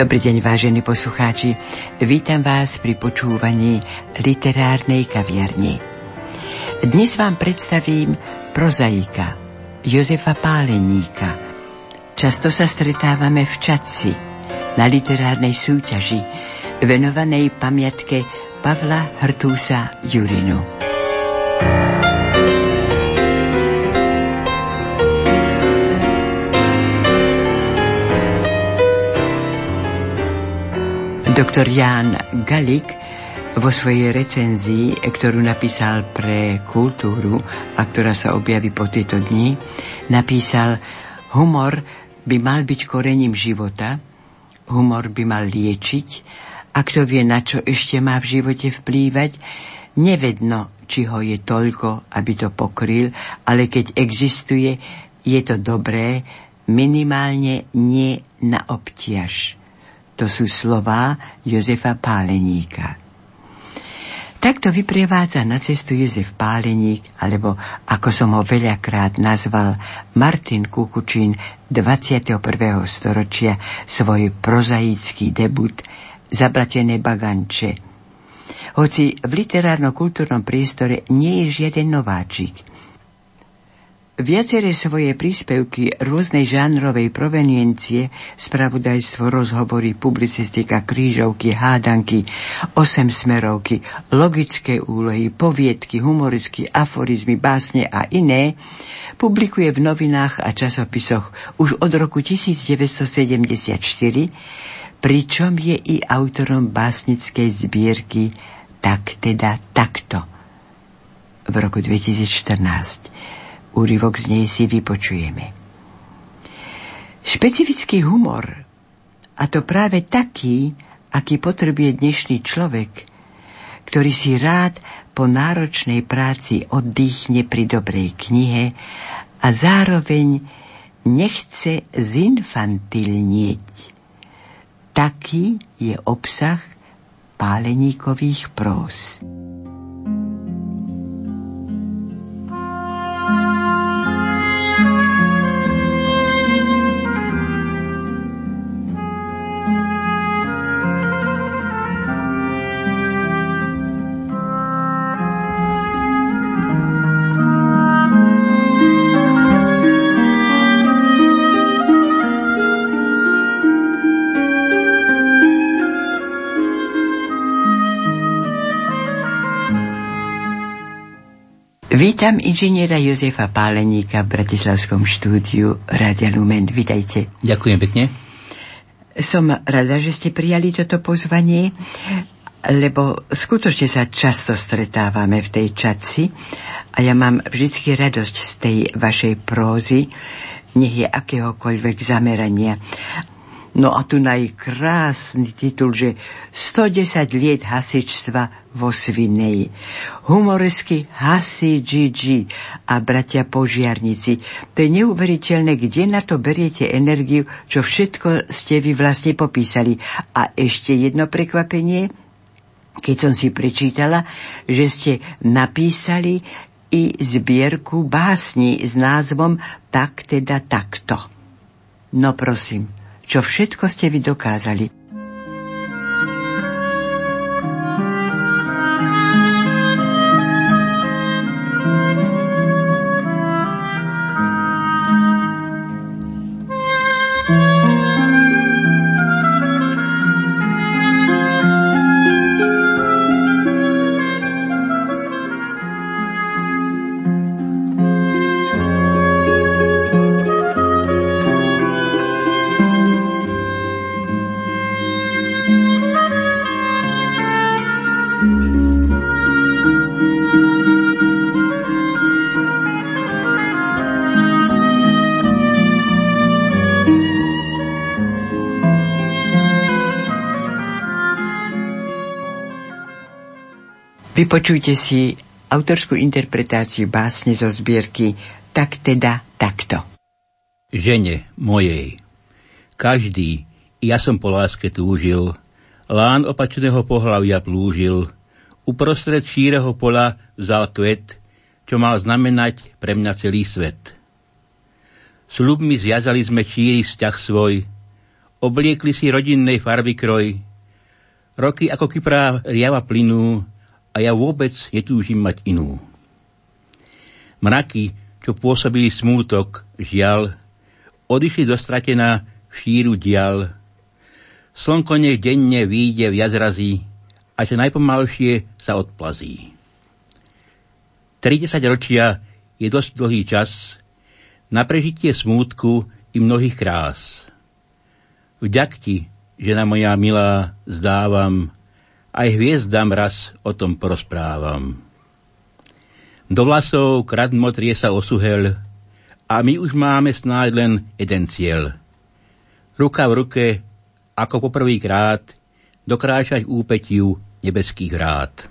Dobrý deň, vážení poslucháči. Vítam vás pri počúvaní literárnej kaviarni. Dnes vám predstavím prozaika Jozefa Páleníka. Často sa stretávame v Čaci na literárnej súťaži venovanej pamiatke Pavla Hrtúsa Jurinu. Doktor Jan Galik vo svojej recenzii, ktorú napísal pre kultúru a ktorá sa objaví po tieto dni, napísal Humor by mal byť korením života, humor by mal liečiť a kto vie, na čo ešte má v živote vplývať, nevedno, či ho je toľko, aby to pokryl, ale keď existuje, je to dobré, minimálne nie na obtiaž. To sú slová Jozefa Páleníka. Takto vyprevádza na cestu Jozef Páleník, alebo ako som ho veľakrát nazval Martin Kukučín 21. storočia svoj prozaický debut Zabratené baganče. Hoci v literárno-kultúrnom priestore nie je žiaden nováčik – Viaceré svoje príspevky rôznej žánrovej proveniencie, spravodajstvo, rozhovory, publicistika, krížovky, hádanky, osem smerovky, logické úlohy, poviedky, humorisky, aforizmy, básne a iné, publikuje v novinách a časopisoch už od roku 1974, pričom je i autorom básnickej zbierky Tak teda takto v roku 2014 Úryvok z nej si vypočujeme. Špecifický humor, a to práve taký, aký potrebuje dnešný človek, ktorý si rád po náročnej práci oddychne pri dobrej knihe a zároveň nechce zinfantilnieť. Taký je obsah páleníkových prós. Vítam inžiniera Jozefa Páleníka v Bratislavskom štúdiu Radia Lumen. Vítajte. Ďakujem pekne. Som rada, že ste prijali toto pozvanie, lebo skutočne sa často stretávame v tej čaci a ja mám vždy radosť z tej vašej prózy, nech je akéhokoľvek zamerania. No a tu najkrásny titul, že 110 liet hasičstva vo Svinej. Humoresky Hasi Gigi a bratia požiarnici. To je neuveriteľné, kde na to beriete energiu, čo všetko ste vy vlastne popísali. A ešte jedno prekvapenie, keď som si prečítala, že ste napísali i zbierku básni s názvom Tak teda takto. No prosím, čo všetko ste vy dokázali. Vypočujte si autorskú interpretáciu básne zo zbierky Tak teda takto. Žene mojej, každý, ja som po láske túžil, lán opačného pohľavia plúžil, uprostred šíreho pola vzal kvet, čo mal znamenať pre mňa celý svet. Sľubmi zviazali sme číri vzťah svoj, Obliekli si rodinnej farby kroj. Roky ako kyprá riava plynú a ja vôbec netúžim mať inú. Mraky, čo pôsobili smútok, žial, odišli do stratená v šíru dial. Slnko nech denne výjde v jazrazi a čo najpomalšie sa odplazí. 30 ročia je dosť dlhý čas na prežitie smútku i mnohých krás. Vďak ti, žena moja milá, zdávam, aj hviezdam raz o tom porozprávam. Do vlasov kradmotrie sa osuhel a my už máme snáď len jeden cieľ. Ruka v ruke, ako poprvýkrát, dokráčať úpetiu nebeských rád.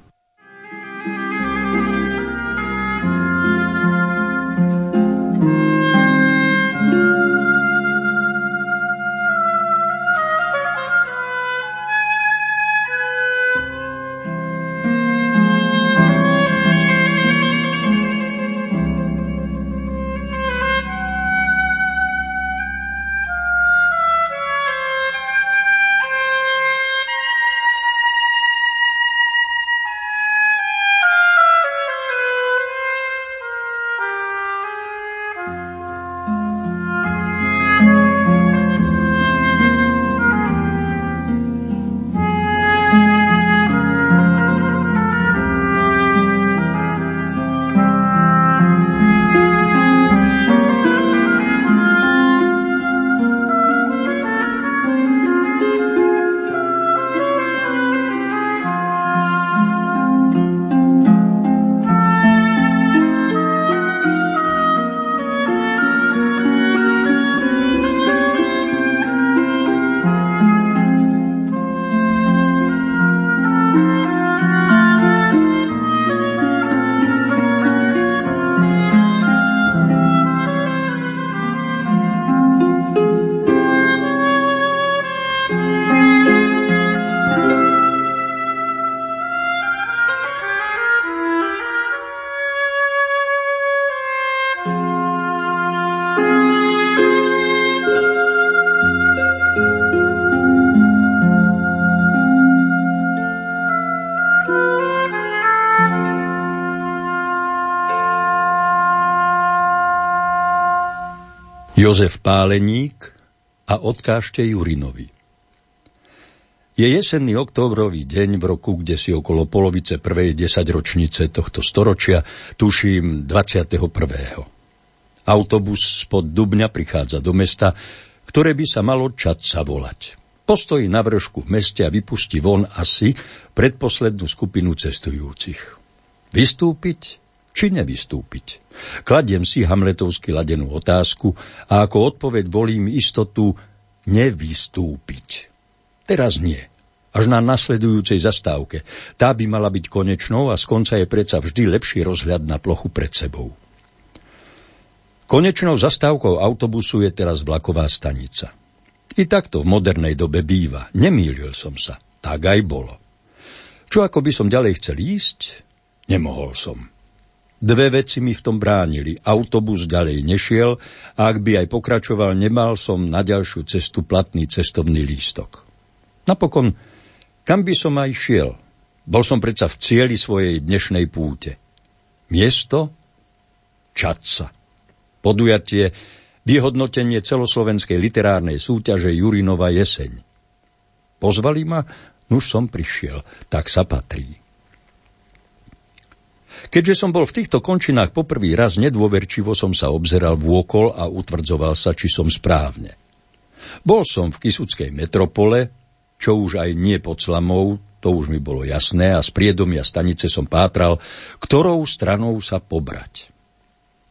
Jozef Páleník a odkážte Jurinovi. Je jesenný októbrový deň v roku, kde si okolo polovice prvej desaťročnice tohto storočia, tuším 21. Autobus spod Dubňa prichádza do mesta, ktoré by sa malo Čadca volať. Postojí na vršku v meste a vypustí von asi predposlednú skupinu cestujúcich. Vystúpiť či nevystúpiť? Kladiem si hamletovsky ladenú otázku a ako odpoveď volím istotu nevystúpiť. Teraz nie. Až na nasledujúcej zastávke. Tá by mala byť konečnou a z konca je predsa vždy lepší rozhľad na plochu pred sebou. Konečnou zastávkou autobusu je teraz vlaková stanica. I takto v modernej dobe býva. Nemýlil som sa. Tak aj bolo. Čo ako by som ďalej chcel ísť? Nemohol som. Dve veci mi v tom bránili. Autobus ďalej nešiel a ak by aj pokračoval, nemal som na ďalšiu cestu platný cestovný lístok. Napokon, kam by som aj šiel? Bol som predsa v cieli svojej dnešnej púte. Miesto? Čadca. Podujatie vyhodnotenie celoslovenskej literárnej súťaže Jurinova jeseň. Pozvali ma, už som prišiel, tak sa patrí. Keďže som bol v týchto končinách poprvý raz, nedôverčivo som sa obzeral vôkol a utvrdzoval sa, či som správne. Bol som v Kisuckej metropole, čo už aj nie pod slamou, to už mi bolo jasné a z priedomia stanice som pátral, ktorou stranou sa pobrať.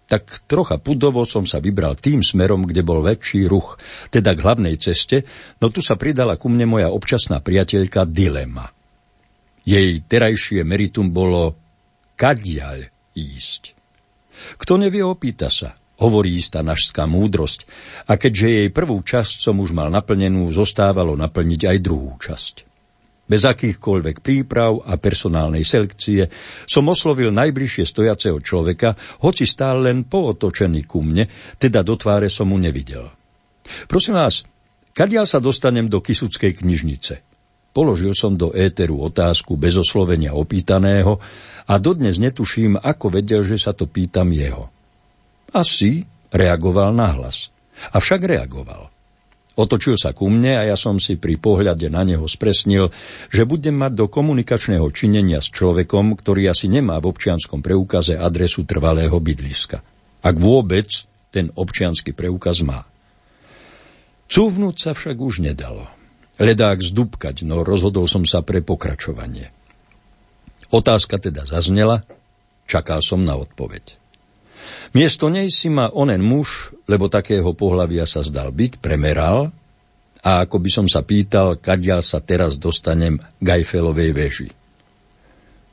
Tak trocha pudovo som sa vybral tým smerom, kde bol väčší ruch, teda k hlavnej ceste, no tu sa pridala ku mne moja občasná priateľka Dilema. Jej terajšie meritum bolo kadiaľ ísť. Kto nevie, opýta sa, hovorí istá našská múdrosť, a keďže jej prvú časť som už mal naplnenú, zostávalo naplniť aj druhú časť. Bez akýchkoľvek príprav a personálnej selekcie som oslovil najbližšie stojaceho človeka, hoci stál len pootočený ku mne, teda do tváre som mu nevidel. Prosím vás, Kadiaľ sa dostanem do Kisuckej knižnice? Položil som do éteru otázku bez oslovenia opýtaného a dodnes netuším, ako vedel, že sa to pýtam jeho. Asi reagoval nahlas. Avšak reagoval. Otočil sa ku mne a ja som si pri pohľade na neho spresnil, že budem mať do komunikačného činenia s človekom, ktorý asi nemá v občianskom preukaze adresu trvalého bydliska. Ak vôbec ten občiansky preukaz má. Cúvnuť sa však už nedalo. Ledák zdúbkať, no rozhodol som sa pre pokračovanie. Otázka teda zaznela, čakal som na odpoveď. Miesto nej si ma onen muž, lebo takého pohľavia sa zdal byť, premeral a ako by som sa pýtal, kadiaľ sa teraz dostanem k Eiffelovej veži.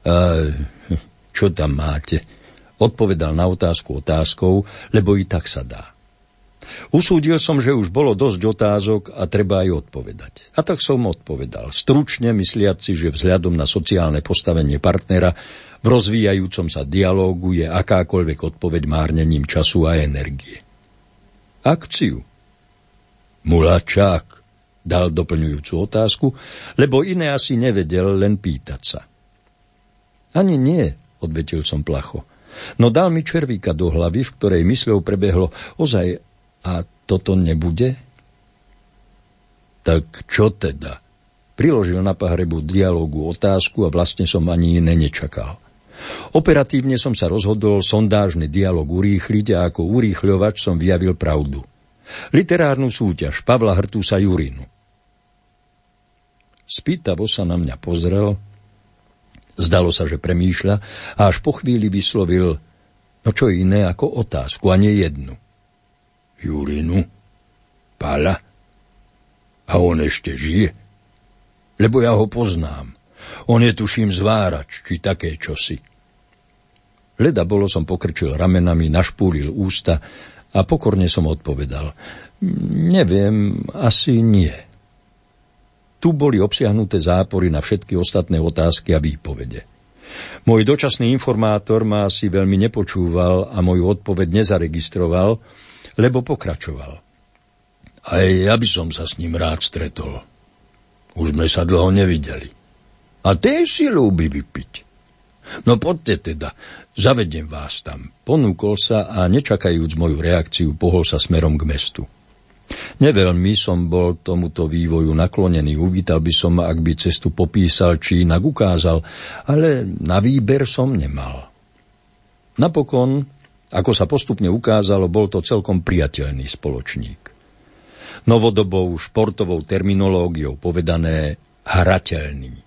A, čo tam máte? Odpovedal na otázku otázkou, lebo i tak sa dá. Usúdil som, že už bolo dosť otázok a treba aj odpovedať. A tak som odpovedal, stručne mysliac si, že vzhľadom na sociálne postavenie partnera v rozvíjajúcom sa dialógu je akákoľvek odpoveď márnením času a energie. Akciu. Mulačák, dal doplňujúcu otázku, lebo iné asi nevedel len pýtať sa. Ani nie, odvetil som placho. No dal mi červíka do hlavy, v ktorej mysľou prebehlo ozaj a toto nebude? Tak čo teda? Priložil na pahrebu dialogu otázku a vlastne som ani iné nečakal. Operatívne som sa rozhodol sondážny dialog urýchliť a ako urýchľovač som vyjavil pravdu. Literárnu súťaž Pavla Hrtusa Jurinu. Spýtavo sa na mňa pozrel, zdalo sa, že premýšľa a až po chvíli vyslovil, no čo iné ako otázku, a nie jednu. Jurinu, Pala. A on ešte žije? Lebo ja ho poznám. On je tuším zvárač, či také čosi. Leda bolo som pokrčil ramenami, našpúlil ústa a pokorne som odpovedal. Neviem, asi nie. Tu boli obsiahnuté zápory na všetky ostatné otázky a výpovede. Môj dočasný informátor ma asi veľmi nepočúval a moju odpoveď nezaregistroval, lebo pokračoval. Aj ja by som sa s ním rád stretol. Už sme sa dlho nevideli. A tej si ľúbi vypiť. No poďte teda, zavediem vás tam. Ponúkol sa a nečakajúc moju reakciu, pohol sa smerom k mestu. Neveľmi som bol tomuto vývoju naklonený. Uvítal by som, ak by cestu popísal či inak ukázal, ale na výber som nemal. Napokon ako sa postupne ukázalo, bol to celkom priateľný spoločník. Novodobou športovou terminológiou povedané hrateľný.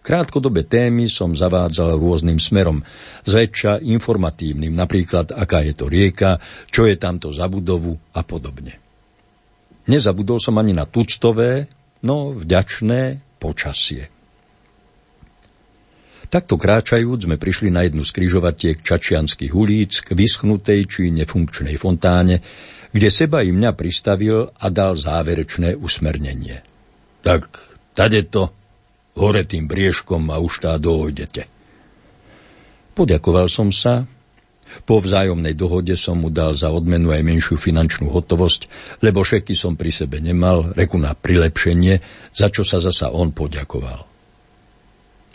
Krátkodobé témy som zavádzal rôznym smerom, zväčša informatívnym, napríklad aká je to rieka, čo je tamto za budovu a podobne. Nezabudol som ani na tuctové, no vďačné počasie. Takto kráčajúc sme prišli na jednu z križovatiek Čačianských ulíc k vyschnutej či nefunkčnej fontáne, kde seba i mňa pristavil a dal záverečné usmernenie. Tak, tade to, hore tým briežkom a už tá dojdete. Poďakoval som sa, po vzájomnej dohode som mu dal za odmenu aj menšiu finančnú hotovosť, lebo šeky som pri sebe nemal, reku na prilepšenie, za čo sa zasa on poďakoval.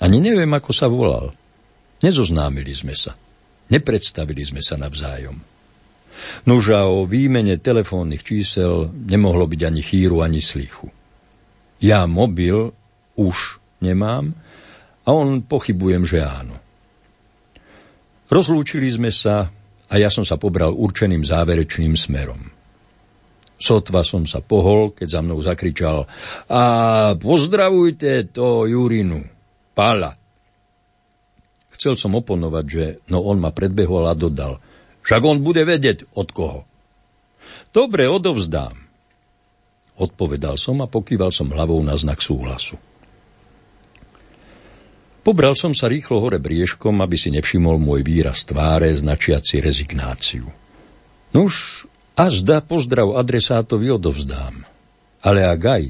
Ani neviem, ako sa volal. Nezoznámili sme sa. Nepredstavili sme sa navzájom. Nože o výmene telefónnych čísel nemohlo byť ani chýru, ani slichu. Ja mobil už nemám a on pochybujem, že áno. Rozlúčili sme sa a ja som sa pobral určeným záverečným smerom. Sotva som sa pohol, keď za mnou zakričal a pozdravujte to Jurinu. Pála. Chcel som oponovať, že no on ma predbehol a dodal. Však on bude vedieť od koho. Dobre, odovzdám. Odpovedal som a pokýval som hlavou na znak súhlasu. Pobral som sa rýchlo hore briežkom, aby si nevšimol môj výraz tváre značiaci rezignáciu. Nuž, a zda pozdrav adresátovi odovzdám. Ale ak aj,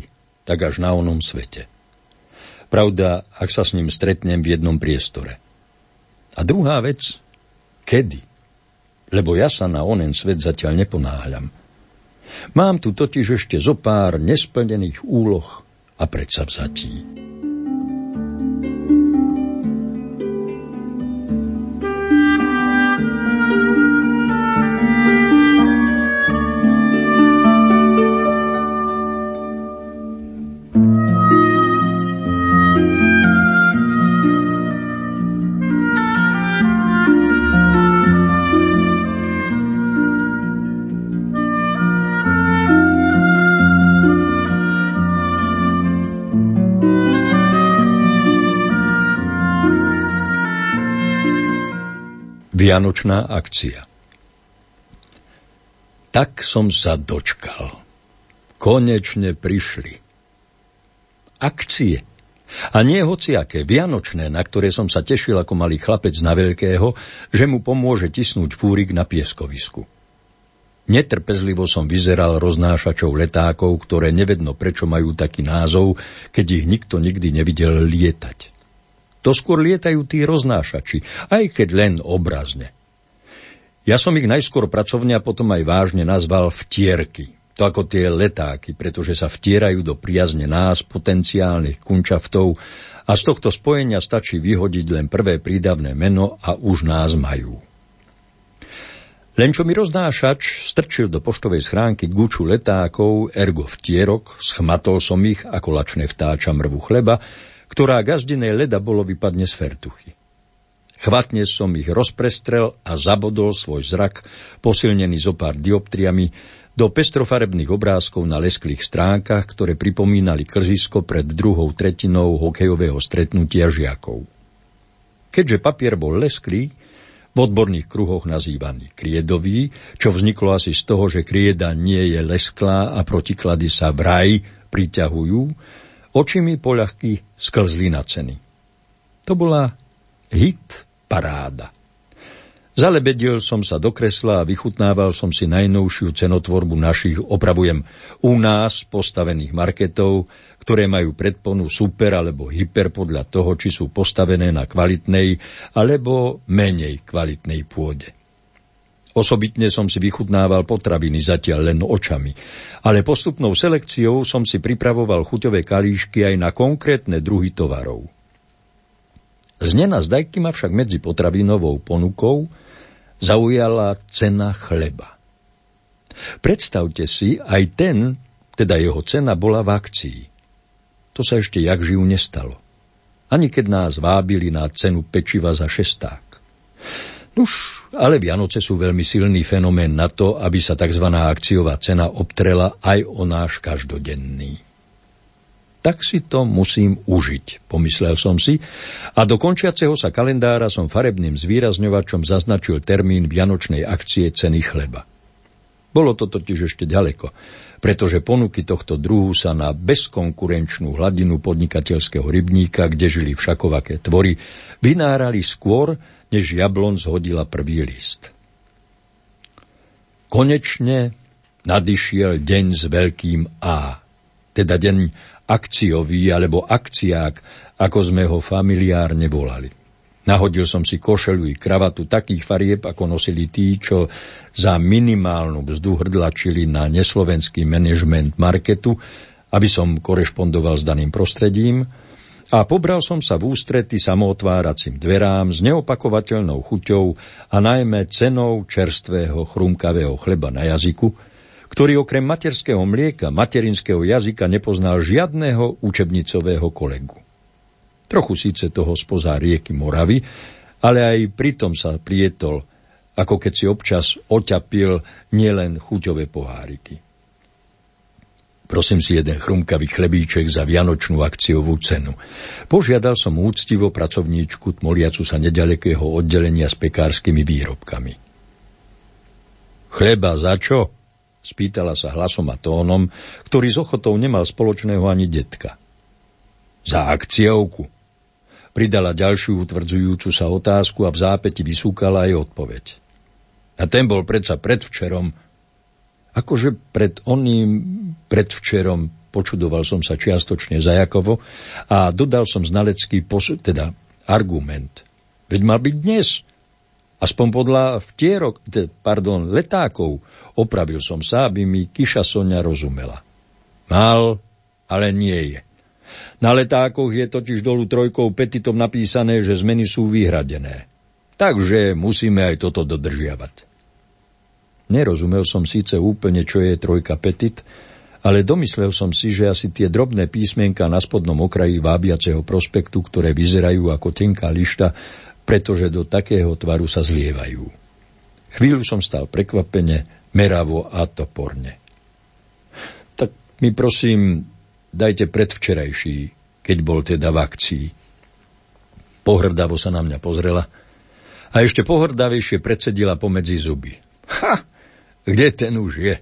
tak až na onom svete. Pravda, ak sa s ním stretnem v jednom priestore. A druhá vec, kedy? Lebo ja sa na onen svet zatiaľ neponáhľam. Mám tu totiž ešte zo pár nesplnených úloh a predsavzatí. Vianočná akcia Tak som sa dočkal. Konečne prišli. Akcie. A nie hociaké, vianočné, na ktoré som sa tešil ako malý chlapec na veľkého, že mu pomôže tisnúť fúrik na pieskovisku. Netrpezlivo som vyzeral roznášačov letákov, ktoré nevedno prečo majú taký názov, keď ich nikto nikdy nevidel lietať. To skôr lietajú tí roznášači, aj keď len obrazne. Ja som ich najskôr pracovne a potom aj vážne nazval vtierky. To ako tie letáky, pretože sa vtierajú do priazne nás, potenciálnych kunčaftov a z tohto spojenia stačí vyhodiť len prvé prídavné meno a už nás majú. Len čo mi roznášač strčil do poštovej schránky guču letákov, ergo vtierok, schmatol som ich ako lačné vtáča mrvu chleba ktorá gazdinej leda bolo vypadne z fertuchy. Chvatne som ich rozprestrel a zabodol svoj zrak, posilnený zo pár dioptriami, do pestrofarebných obrázkov na lesklých stránkach, ktoré pripomínali krzisko pred druhou tretinou hokejového stretnutia žiakov. Keďže papier bol lesklý, v odborných kruhoch nazývaný kriedový, čo vzniklo asi z toho, že krieda nie je lesklá a protiklady sa vraj priťahujú, Oči mi poľahky sklzli na ceny. To bola hit paráda. Zalebedil som sa do kresla a vychutnával som si najnovšiu cenotvorbu našich, opravujem, u nás postavených marketov, ktoré majú predponu super alebo hyper podľa toho, či sú postavené na kvalitnej alebo menej kvalitnej pôde. Osobitne som si vychutnával potraviny zatiaľ len očami, ale postupnou selekciou som si pripravoval chuťové kalíšky aj na konkrétne druhy tovarov. Z nenazdajky ma však medzi potravinovou ponukou zaujala cena chleba. Predstavte si, aj ten, teda jeho cena bola v akcii. To sa ešte jak žijú nestalo. Ani keď nás vábili na cenu pečiva za šesták. Nuž, ale Vianoce sú veľmi silný fenomén na to, aby sa tzv. akciová cena obtrela aj o náš každodenný. Tak si to musím užiť, pomyslel som si, a do končiaceho sa kalendára som farebným zvýrazňovačom zaznačil termín Vianočnej akcie ceny chleba. Bolo to totiž ešte ďaleko, pretože ponuky tohto druhu sa na bezkonkurenčnú hladinu podnikateľského rybníka, kde žili všakovaké tvory, vynárali skôr, než jablon zhodila prvý list. Konečne nadišiel deň s veľkým A, teda deň akciový alebo akciák, ako sme ho familiárne volali. Nahodil som si košelu i kravatu takých farieb, ako nosili tí, čo za minimálnu bzdu hrdlačili na neslovenský manažment marketu, aby som korešpondoval s daným prostredím, a pobral som sa v ústrety samootváracím dverám s neopakovateľnou chuťou a najmä cenou čerstvého chrumkavého chleba na jazyku, ktorý okrem materského mlieka, materinského jazyka nepoznal žiadného učebnicového kolegu. Trochu síce toho spoza rieky Moravy, ale aj pritom sa prietol, ako keď si občas oťapil nielen chuťové poháriky. Prosím si jeden chrumkavý chlebíček za vianočnú akciovú cenu. Požiadal som úctivo pracovníčku tmoliacu sa nedalekého oddelenia s pekárskymi výrobkami. Chleba za čo? Spýtala sa hlasom a tónom, ktorý s ochotou nemal spoločného ani detka. Za akciovku. Pridala ďalšiu utvrdzujúcu sa otázku a v zápäti vysúkala aj odpoveď. A ten bol predsa predvčerom, Akože pred oným predvčerom počudoval som sa čiastočne zajakovo a dodal som znalecký posud, teda argument. Veď mal byť dnes. Aspoň podľa vtierok, pardon, letákov opravil som sa, aby mi Kiša Sonia rozumela. Mal, ale nie je. Na letákoch je totiž dolu trojkou petitom napísané, že zmeny sú vyhradené. Takže musíme aj toto dodržiavať. Nerozumel som síce úplne, čo je trojka petit, ale domyslel som si, že asi tie drobné písmenka na spodnom okraji vábiaceho prospektu, ktoré vyzerajú ako tenká lišta, pretože do takého tvaru sa zlievajú. Chvíľu som stal prekvapene, meravo a toporne. Tak mi prosím, dajte predvčerajší, keď bol teda v akcii. Pohrdavo sa na mňa pozrela a ešte pohrdavejšie predsedila pomedzi zuby. Ha! Kde ten už je?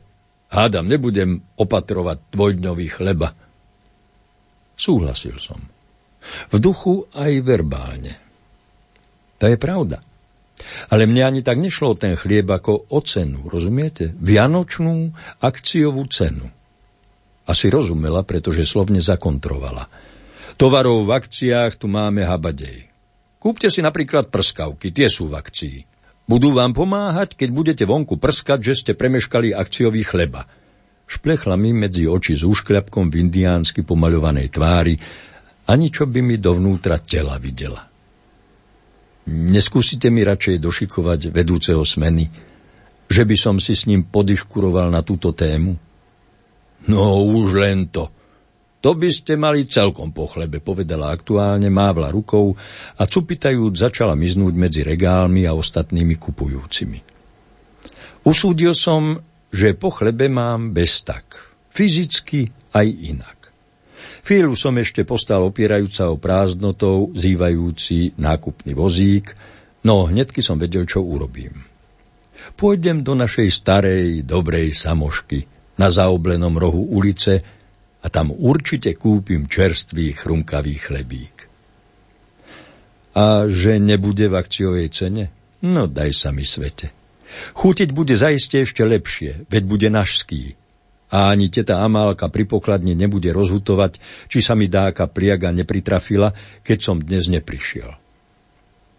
Hádam, nebudem opatrovať dvojdňový chleba. Súhlasil som. V duchu aj verbálne. To je pravda. Ale mne ani tak nešlo ten chlieb ako o cenu, rozumiete? Vianočnú akciovú cenu. Asi rozumela, pretože slovne zakontrovala. Tovarov v akciách tu máme habadej. Kúpte si napríklad prskavky, tie sú v akcii. Budú vám pomáhať, keď budete vonku prskať, že ste premeškali akciový chleba. Šplechla mi medzi oči s úškľapkom v indiánsky pomaľovanej tvári a ničo by mi dovnútra tela videla. Neskúsite mi radšej došikovať vedúceho smeny, že by som si s ním podiškuroval na túto tému? No už len to. To by ste mali celkom po chlebe, povedala aktuálne, mávla rukou a cupitajúc začala miznúť medzi regálmi a ostatnými kupujúcimi. Usúdil som, že po chlebe mám bez tak. Fyzicky aj inak. Chvíľu som ešte postal opierajúca o prázdnotou, zývajúci nákupný vozík, no hnedky som vedel, čo urobím. Pôjdem do našej starej, dobrej samošky, na zaoblenom rohu ulice a tam určite kúpim čerstvý chrumkavý chlebík. A že nebude v akciovej cene? No daj sa mi svete. Chutiť bude zaiste ešte lepšie, veď bude našský. A ani teta Amálka pri pokladne nebude rozhutovať, či sa mi dáka pliaga nepritrafila, keď som dnes neprišiel.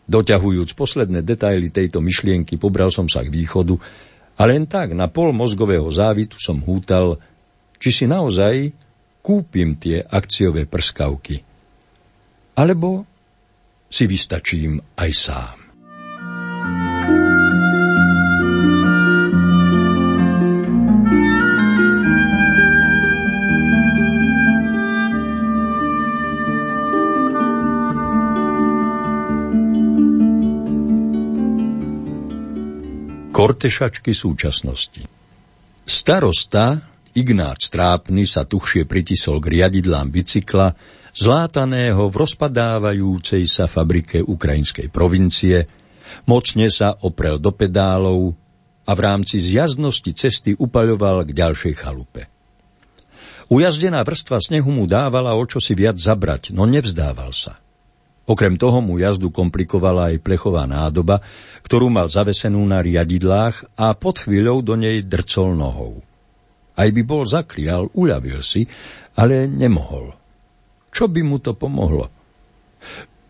Doťahujúc posledné detaily tejto myšlienky, pobral som sa k východu a len tak na pol mozgového závitu som hútal, či si naozaj kúpim tie akciové prskavky. Alebo si vystačím aj sám. Kortešačky súčasnosti Starosta Ignác Trápny sa tuchšie pritisol k riadidlám bicykla, zlátaného v rozpadávajúcej sa fabrike ukrajinskej provincie, mocne sa oprel do pedálov a v rámci zjazdnosti cesty upaľoval k ďalšej chalupe. Ujazdená vrstva snehu mu dávala o čosi viac zabrať, no nevzdával sa. Okrem toho mu jazdu komplikovala aj plechová nádoba, ktorú mal zavesenú na riadidlách a pod chvíľou do nej drcol nohou. Aj by bol zaklial, uľavil si, ale nemohol. Čo by mu to pomohlo?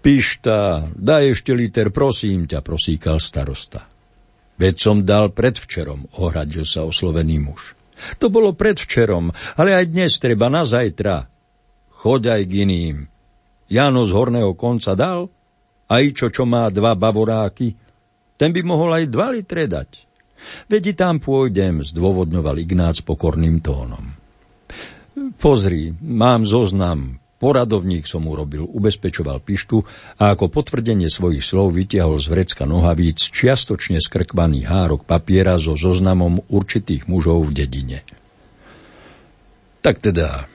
Pišta, daj ešte liter, prosím ťa, prosíkal starosta. Veď som dal predvčerom, ohradil sa oslovený muž. To bolo predvčerom, ale aj dnes treba na zajtra. Choď aj k iným, Jano z horného konca dal, aj čo, čo má dva bavoráky, ten by mohol aj dva litre dať. Vedi tam pôjdem, zdôvodňoval Ignác pokorným tónom. Pozri, mám zoznam, poradovník som urobil, ubezpečoval Pištu a ako potvrdenie svojich slov vytiahol z vrecka nohavíc čiastočne skrkvaný hárok papiera so zoznamom určitých mužov v dedine. Tak teda,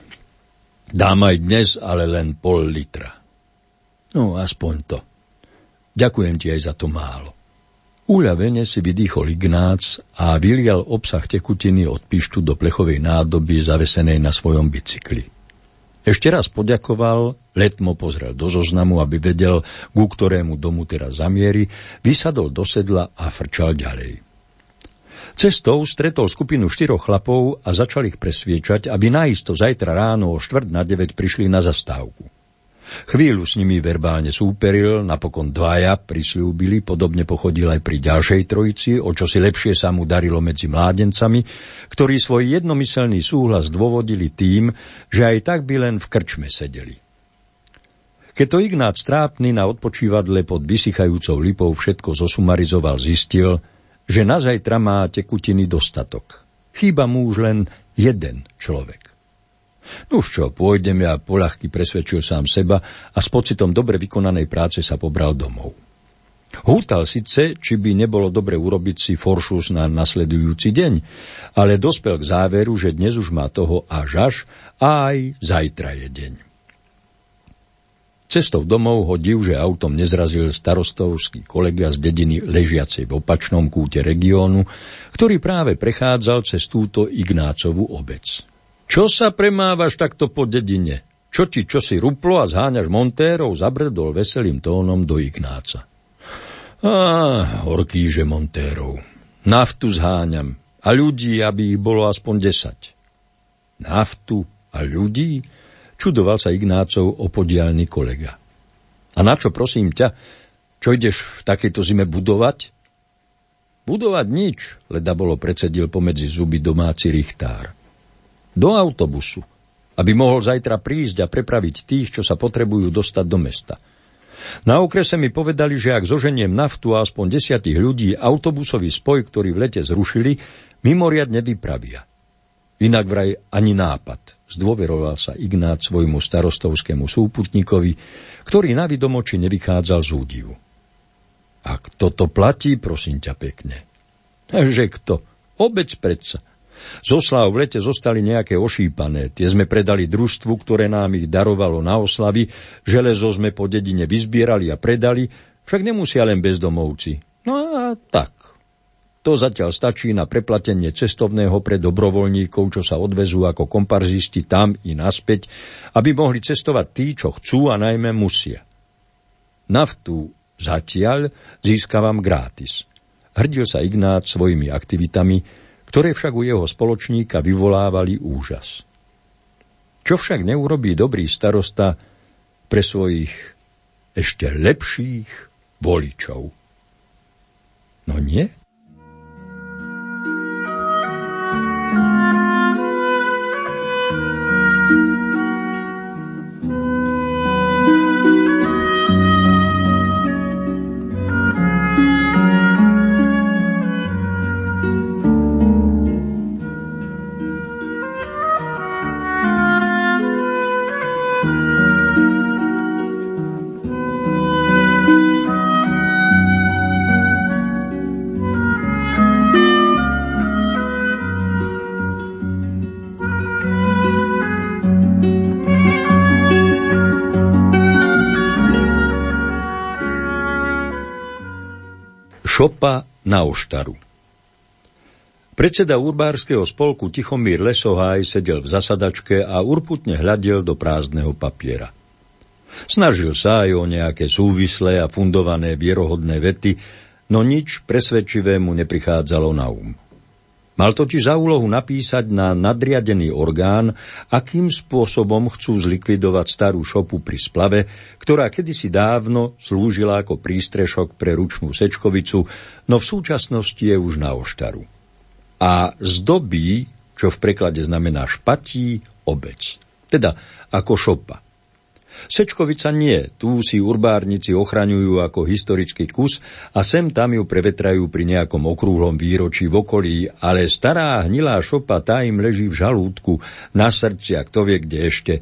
Dám aj dnes, ale len pol litra. No, aspoň to. Ďakujem ti aj za to málo. Úľavene si vydýchol Ignác a vylial obsah tekutiny od pištu do plechovej nádoby zavesenej na svojom bicykli. Ešte raz poďakoval, letmo pozrel do zoznamu, aby vedel, ku ktorému domu teraz zamieri, vysadol do sedla a frčal ďalej. Cestou stretol skupinu štyroch chlapov a začal ich presviečať, aby naisto zajtra ráno o štvrt na deväť prišli na zastávku. Chvíľu s nimi verbálne súperil, napokon dvaja prisľúbili, podobne pochodil aj pri ďalšej trojici, o čo si lepšie sa mu darilo medzi mládencami, ktorí svoj jednomyselný súhlas dôvodili tým, že aj tak by len v krčme sedeli. Keď to Ignác Trápny na odpočívadle pod vysychajúcou lipou všetko zosumarizoval, zistil, že na zajtra má tekutiny dostatok. Chýba mu už len jeden človek. No už čo, pôjdem ja poľahky presvedčil sám seba a s pocitom dobre vykonanej práce sa pobral domov. Hútal síce, či by nebolo dobre urobiť si foršus na nasledujúci deň, ale dospel k záveru, že dnes už má toho až až a aj zajtra je deň. Cestou domov ho div, že autom nezrazil starostovský kolega z dediny ležiacej v opačnom kúte regiónu, ktorý práve prechádzal cez túto Ignácovú obec. Čo sa premávaš takto po dedine? Čo ti, čo ruplo a zháňaš montérov, zabredol veselým tónom do Ignáca. Á, horký, že montérov. Naftu zháňam a ľudí, aby ich bolo aspoň desať. Naftu a ľudí? Čudoval sa Ignácov opodialný kolega. A na čo, prosím ťa, čo ideš v takejto zime budovať? Budovať nič, leda bolo predsedil pomedzi zuby domáci richtár do autobusu, aby mohol zajtra prísť a prepraviť tých, čo sa potrebujú dostať do mesta. Na okrese mi povedali, že ak zoženiem naftu a aspoň desiatich ľudí, autobusový spoj, ktorý v lete zrušili, mimoriadne vypravia. Inak vraj ani nápad, zdôveroval sa Ignác svojmu starostovskému súputníkovi, ktorý na vidomoči nevychádzal z údivu. A kto to platí, prosím ťa pekne? Že kto? Obec predsa. Z oslav v lete zostali nejaké ošípané. Tie sme predali družstvu, ktoré nám ich darovalo na oslavy. Železo sme po dedine vyzbierali a predali. Však nemusia len bezdomovci. No a tak. To zatiaľ stačí na preplatenie cestovného pre dobrovoľníkov, čo sa odvezú ako komparzisti tam i naspäť, aby mohli cestovať tí, čo chcú a najmä musia. Naftu zatiaľ získavam gratis. Hrdil sa Ignác svojimi aktivitami, ktoré však u jeho spoločníka vyvolávali úžas. Čo však neurobí dobrý starosta pre svojich ešte lepších voličov? No nie? Šopa na oštaru Predseda urbárskeho spolku Tichomír Lesoháj sedel v zasadačke a urputne hľadel do prázdneho papiera. Snažil sa aj o nejaké súvislé a fundované vierohodné vety, no nič presvedčivé mu neprichádzalo na um. Mal totiž za úlohu napísať na nadriadený orgán, akým spôsobom chcú zlikvidovať starú šopu pri splave, ktorá kedysi dávno slúžila ako prístrešok pre ručnú sečkovicu, no v súčasnosti je už na oštaru. A zdobí, čo v preklade znamená špatí, obec. Teda ako šopa. Sečkovica nie, tu si urbárnici ochraňujú ako historický kus a sem tam ju prevetrajú pri nejakom okrúhlom výročí v okolí, ale stará hnilá šopa tá im leží v žalúdku, na srdci a kto vie kde ešte,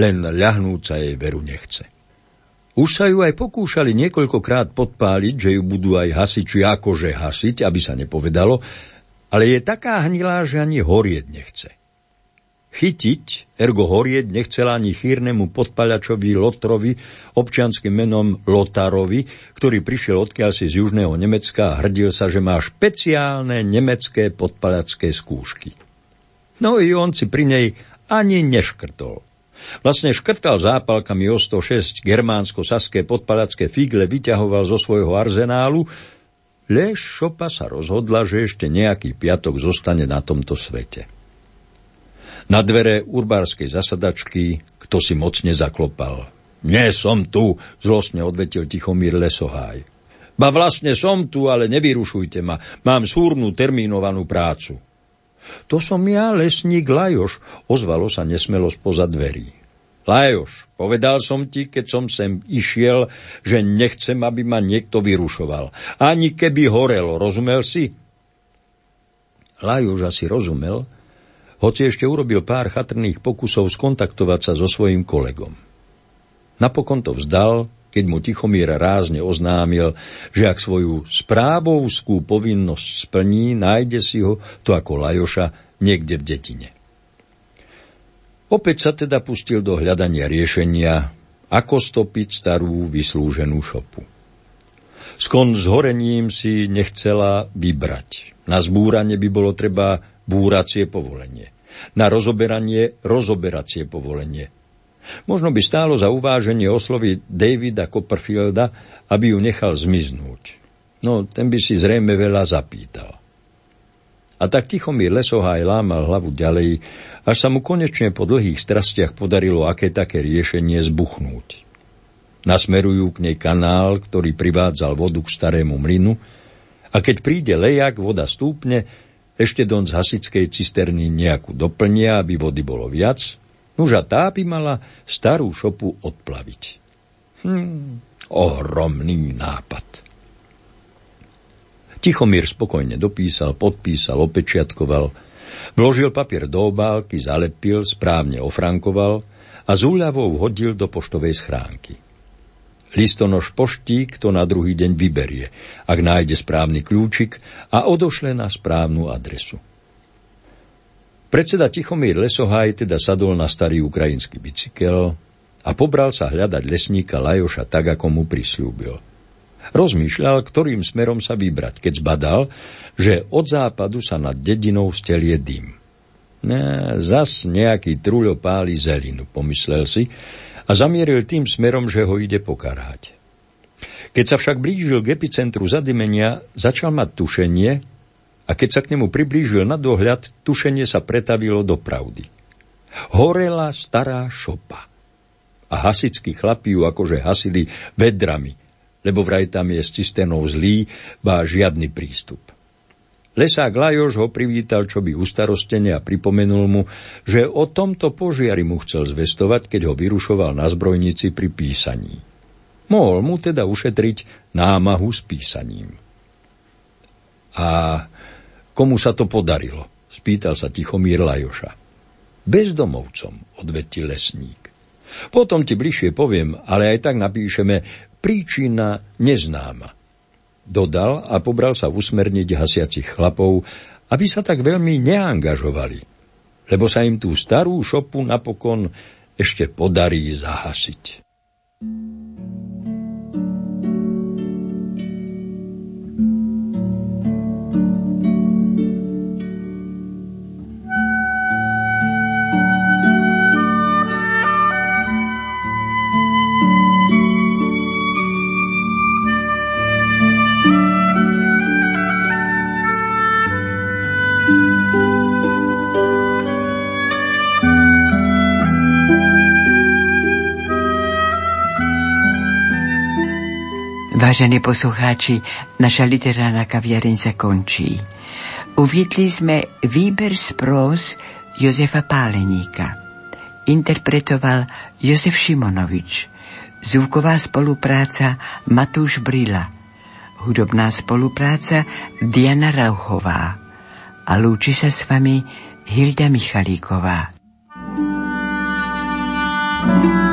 len ľahnúť sa jej veru nechce. Už sa ju aj pokúšali niekoľkokrát podpáliť, že ju budú aj hasiči akože hasiť, aby sa nepovedalo, ale je taká hnilá, že ani horieť nechce. Chytiť, ergo horieť, nechcela ani chýrnemu podpaľačovi Lotrovi, občianským menom Lotarovi, ktorý prišiel odkiaľ si z južného Nemecka a hrdil sa, že má špeciálne nemecké podpaľacké skúšky. No i on si pri nej ani neškrtol. Vlastne škrtal zápalkami o 106 germánsko-saské podpalacké figle vyťahoval zo svojho arzenálu, lež šopa sa rozhodla, že ešte nejaký piatok zostane na tomto svete. Na dvere urbárskej zasadačky kto si mocne zaklopal. Nie som tu, zlostne odvetil Tichomír Lesoháj. Ba vlastne som tu, ale nevyrušujte ma. Mám súrnu termínovanú prácu. To som ja, lesník Lajoš, ozvalo sa nesmelo spoza dverí. Lajoš, povedal som ti, keď som sem išiel, že nechcem, aby ma niekto vyrušoval. Ani keby horelo, rozumel si? Lajoš asi rozumel, hoci ešte urobil pár chatrných pokusov skontaktovať sa so svojím kolegom. Napokon to vzdal, keď mu Tichomír rázne oznámil, že ak svoju správovskú povinnosť splní, nájde si ho, to ako Lajoša, niekde v detine. Opäť sa teda pustil do hľadania riešenia, ako stopiť starú vyslúženú šopu. Skon s horením si nechcela vybrať. Na zbúranie by bolo treba búracie povolenie. Na rozoberanie rozoberacie povolenie. Možno by stálo za uváženie oslovy Davida Copperfielda, aby ju nechal zmiznúť. No, ten by si zrejme veľa zapýtal. A tak Tichomír Lesohaj lámal hlavu ďalej, až sa mu konečne po dlhých strastiach podarilo aké také riešenie zbuchnúť. Nasmerujú k nej kanál, ktorý privádzal vodu k starému mlynu a keď príde lejak, voda stúpne, ešte don z hasickej cisterny nejakú doplnia, aby vody bolo viac, nuža tá by mala starú šopu odplaviť. Hm, ohromný nápad. Tichomír spokojne dopísal, podpísal, opečiatkoval, vložil papier do obálky, zalepil, správne ofrankoval a z úľavou hodil do poštovej schránky. Listonoš poštík to na druhý deň vyberie, ak nájde správny kľúčik a odošle na správnu adresu. Predseda Tichomír Lesohaj teda sadol na starý ukrajinský bicykel a pobral sa hľadať lesníka Lajoša tak, ako mu prislúbil. Rozmýšľal, ktorým smerom sa vybrať, keď zbadal, že od západu sa nad dedinou stelie dym. Ne, zas nejaký truľo páli zelinu, pomyslel si, a zamieril tým smerom, že ho ide pokarhať. Keď sa však blížil k epicentru zadymenia, začal mať tušenie a keď sa k nemu priblížil na dohľad, tušenie sa pretavilo do pravdy. Horela stará šopa. A hasickí chlapí ju akože hasili vedrami, lebo vraj tam je s cisternou zlý, bá žiadny prístup. Lesák Lajoš ho privítal čo by ustarostene a pripomenul mu, že o tomto požiari mu chcel zvestovať, keď ho vyrušoval na zbrojnici pri písaní. Mohol mu teda ušetriť námahu s písaním. A komu sa to podarilo? Spýtal sa Tichomír Lajoša. Bezdomovcom, odvetil lesník. Potom ti bližšie poviem, ale aj tak napíšeme príčina neznáma dodal a pobral sa usmerniť hasiacich chlapov, aby sa tak veľmi neangažovali, lebo sa im tú starú šopu napokon ešte podarí zahasiť. Vážení poslucháči, naša literárna kaviareň sa končí. Uviedli sme výber z prós Jozefa Páleníka. Interpretoval Jozef Šimonovič. Zvuková spolupráca Matúš Brila. Hudobná spolupráca Diana Rauchová. A lúči sa s vami Hilda Michalíková. thank you.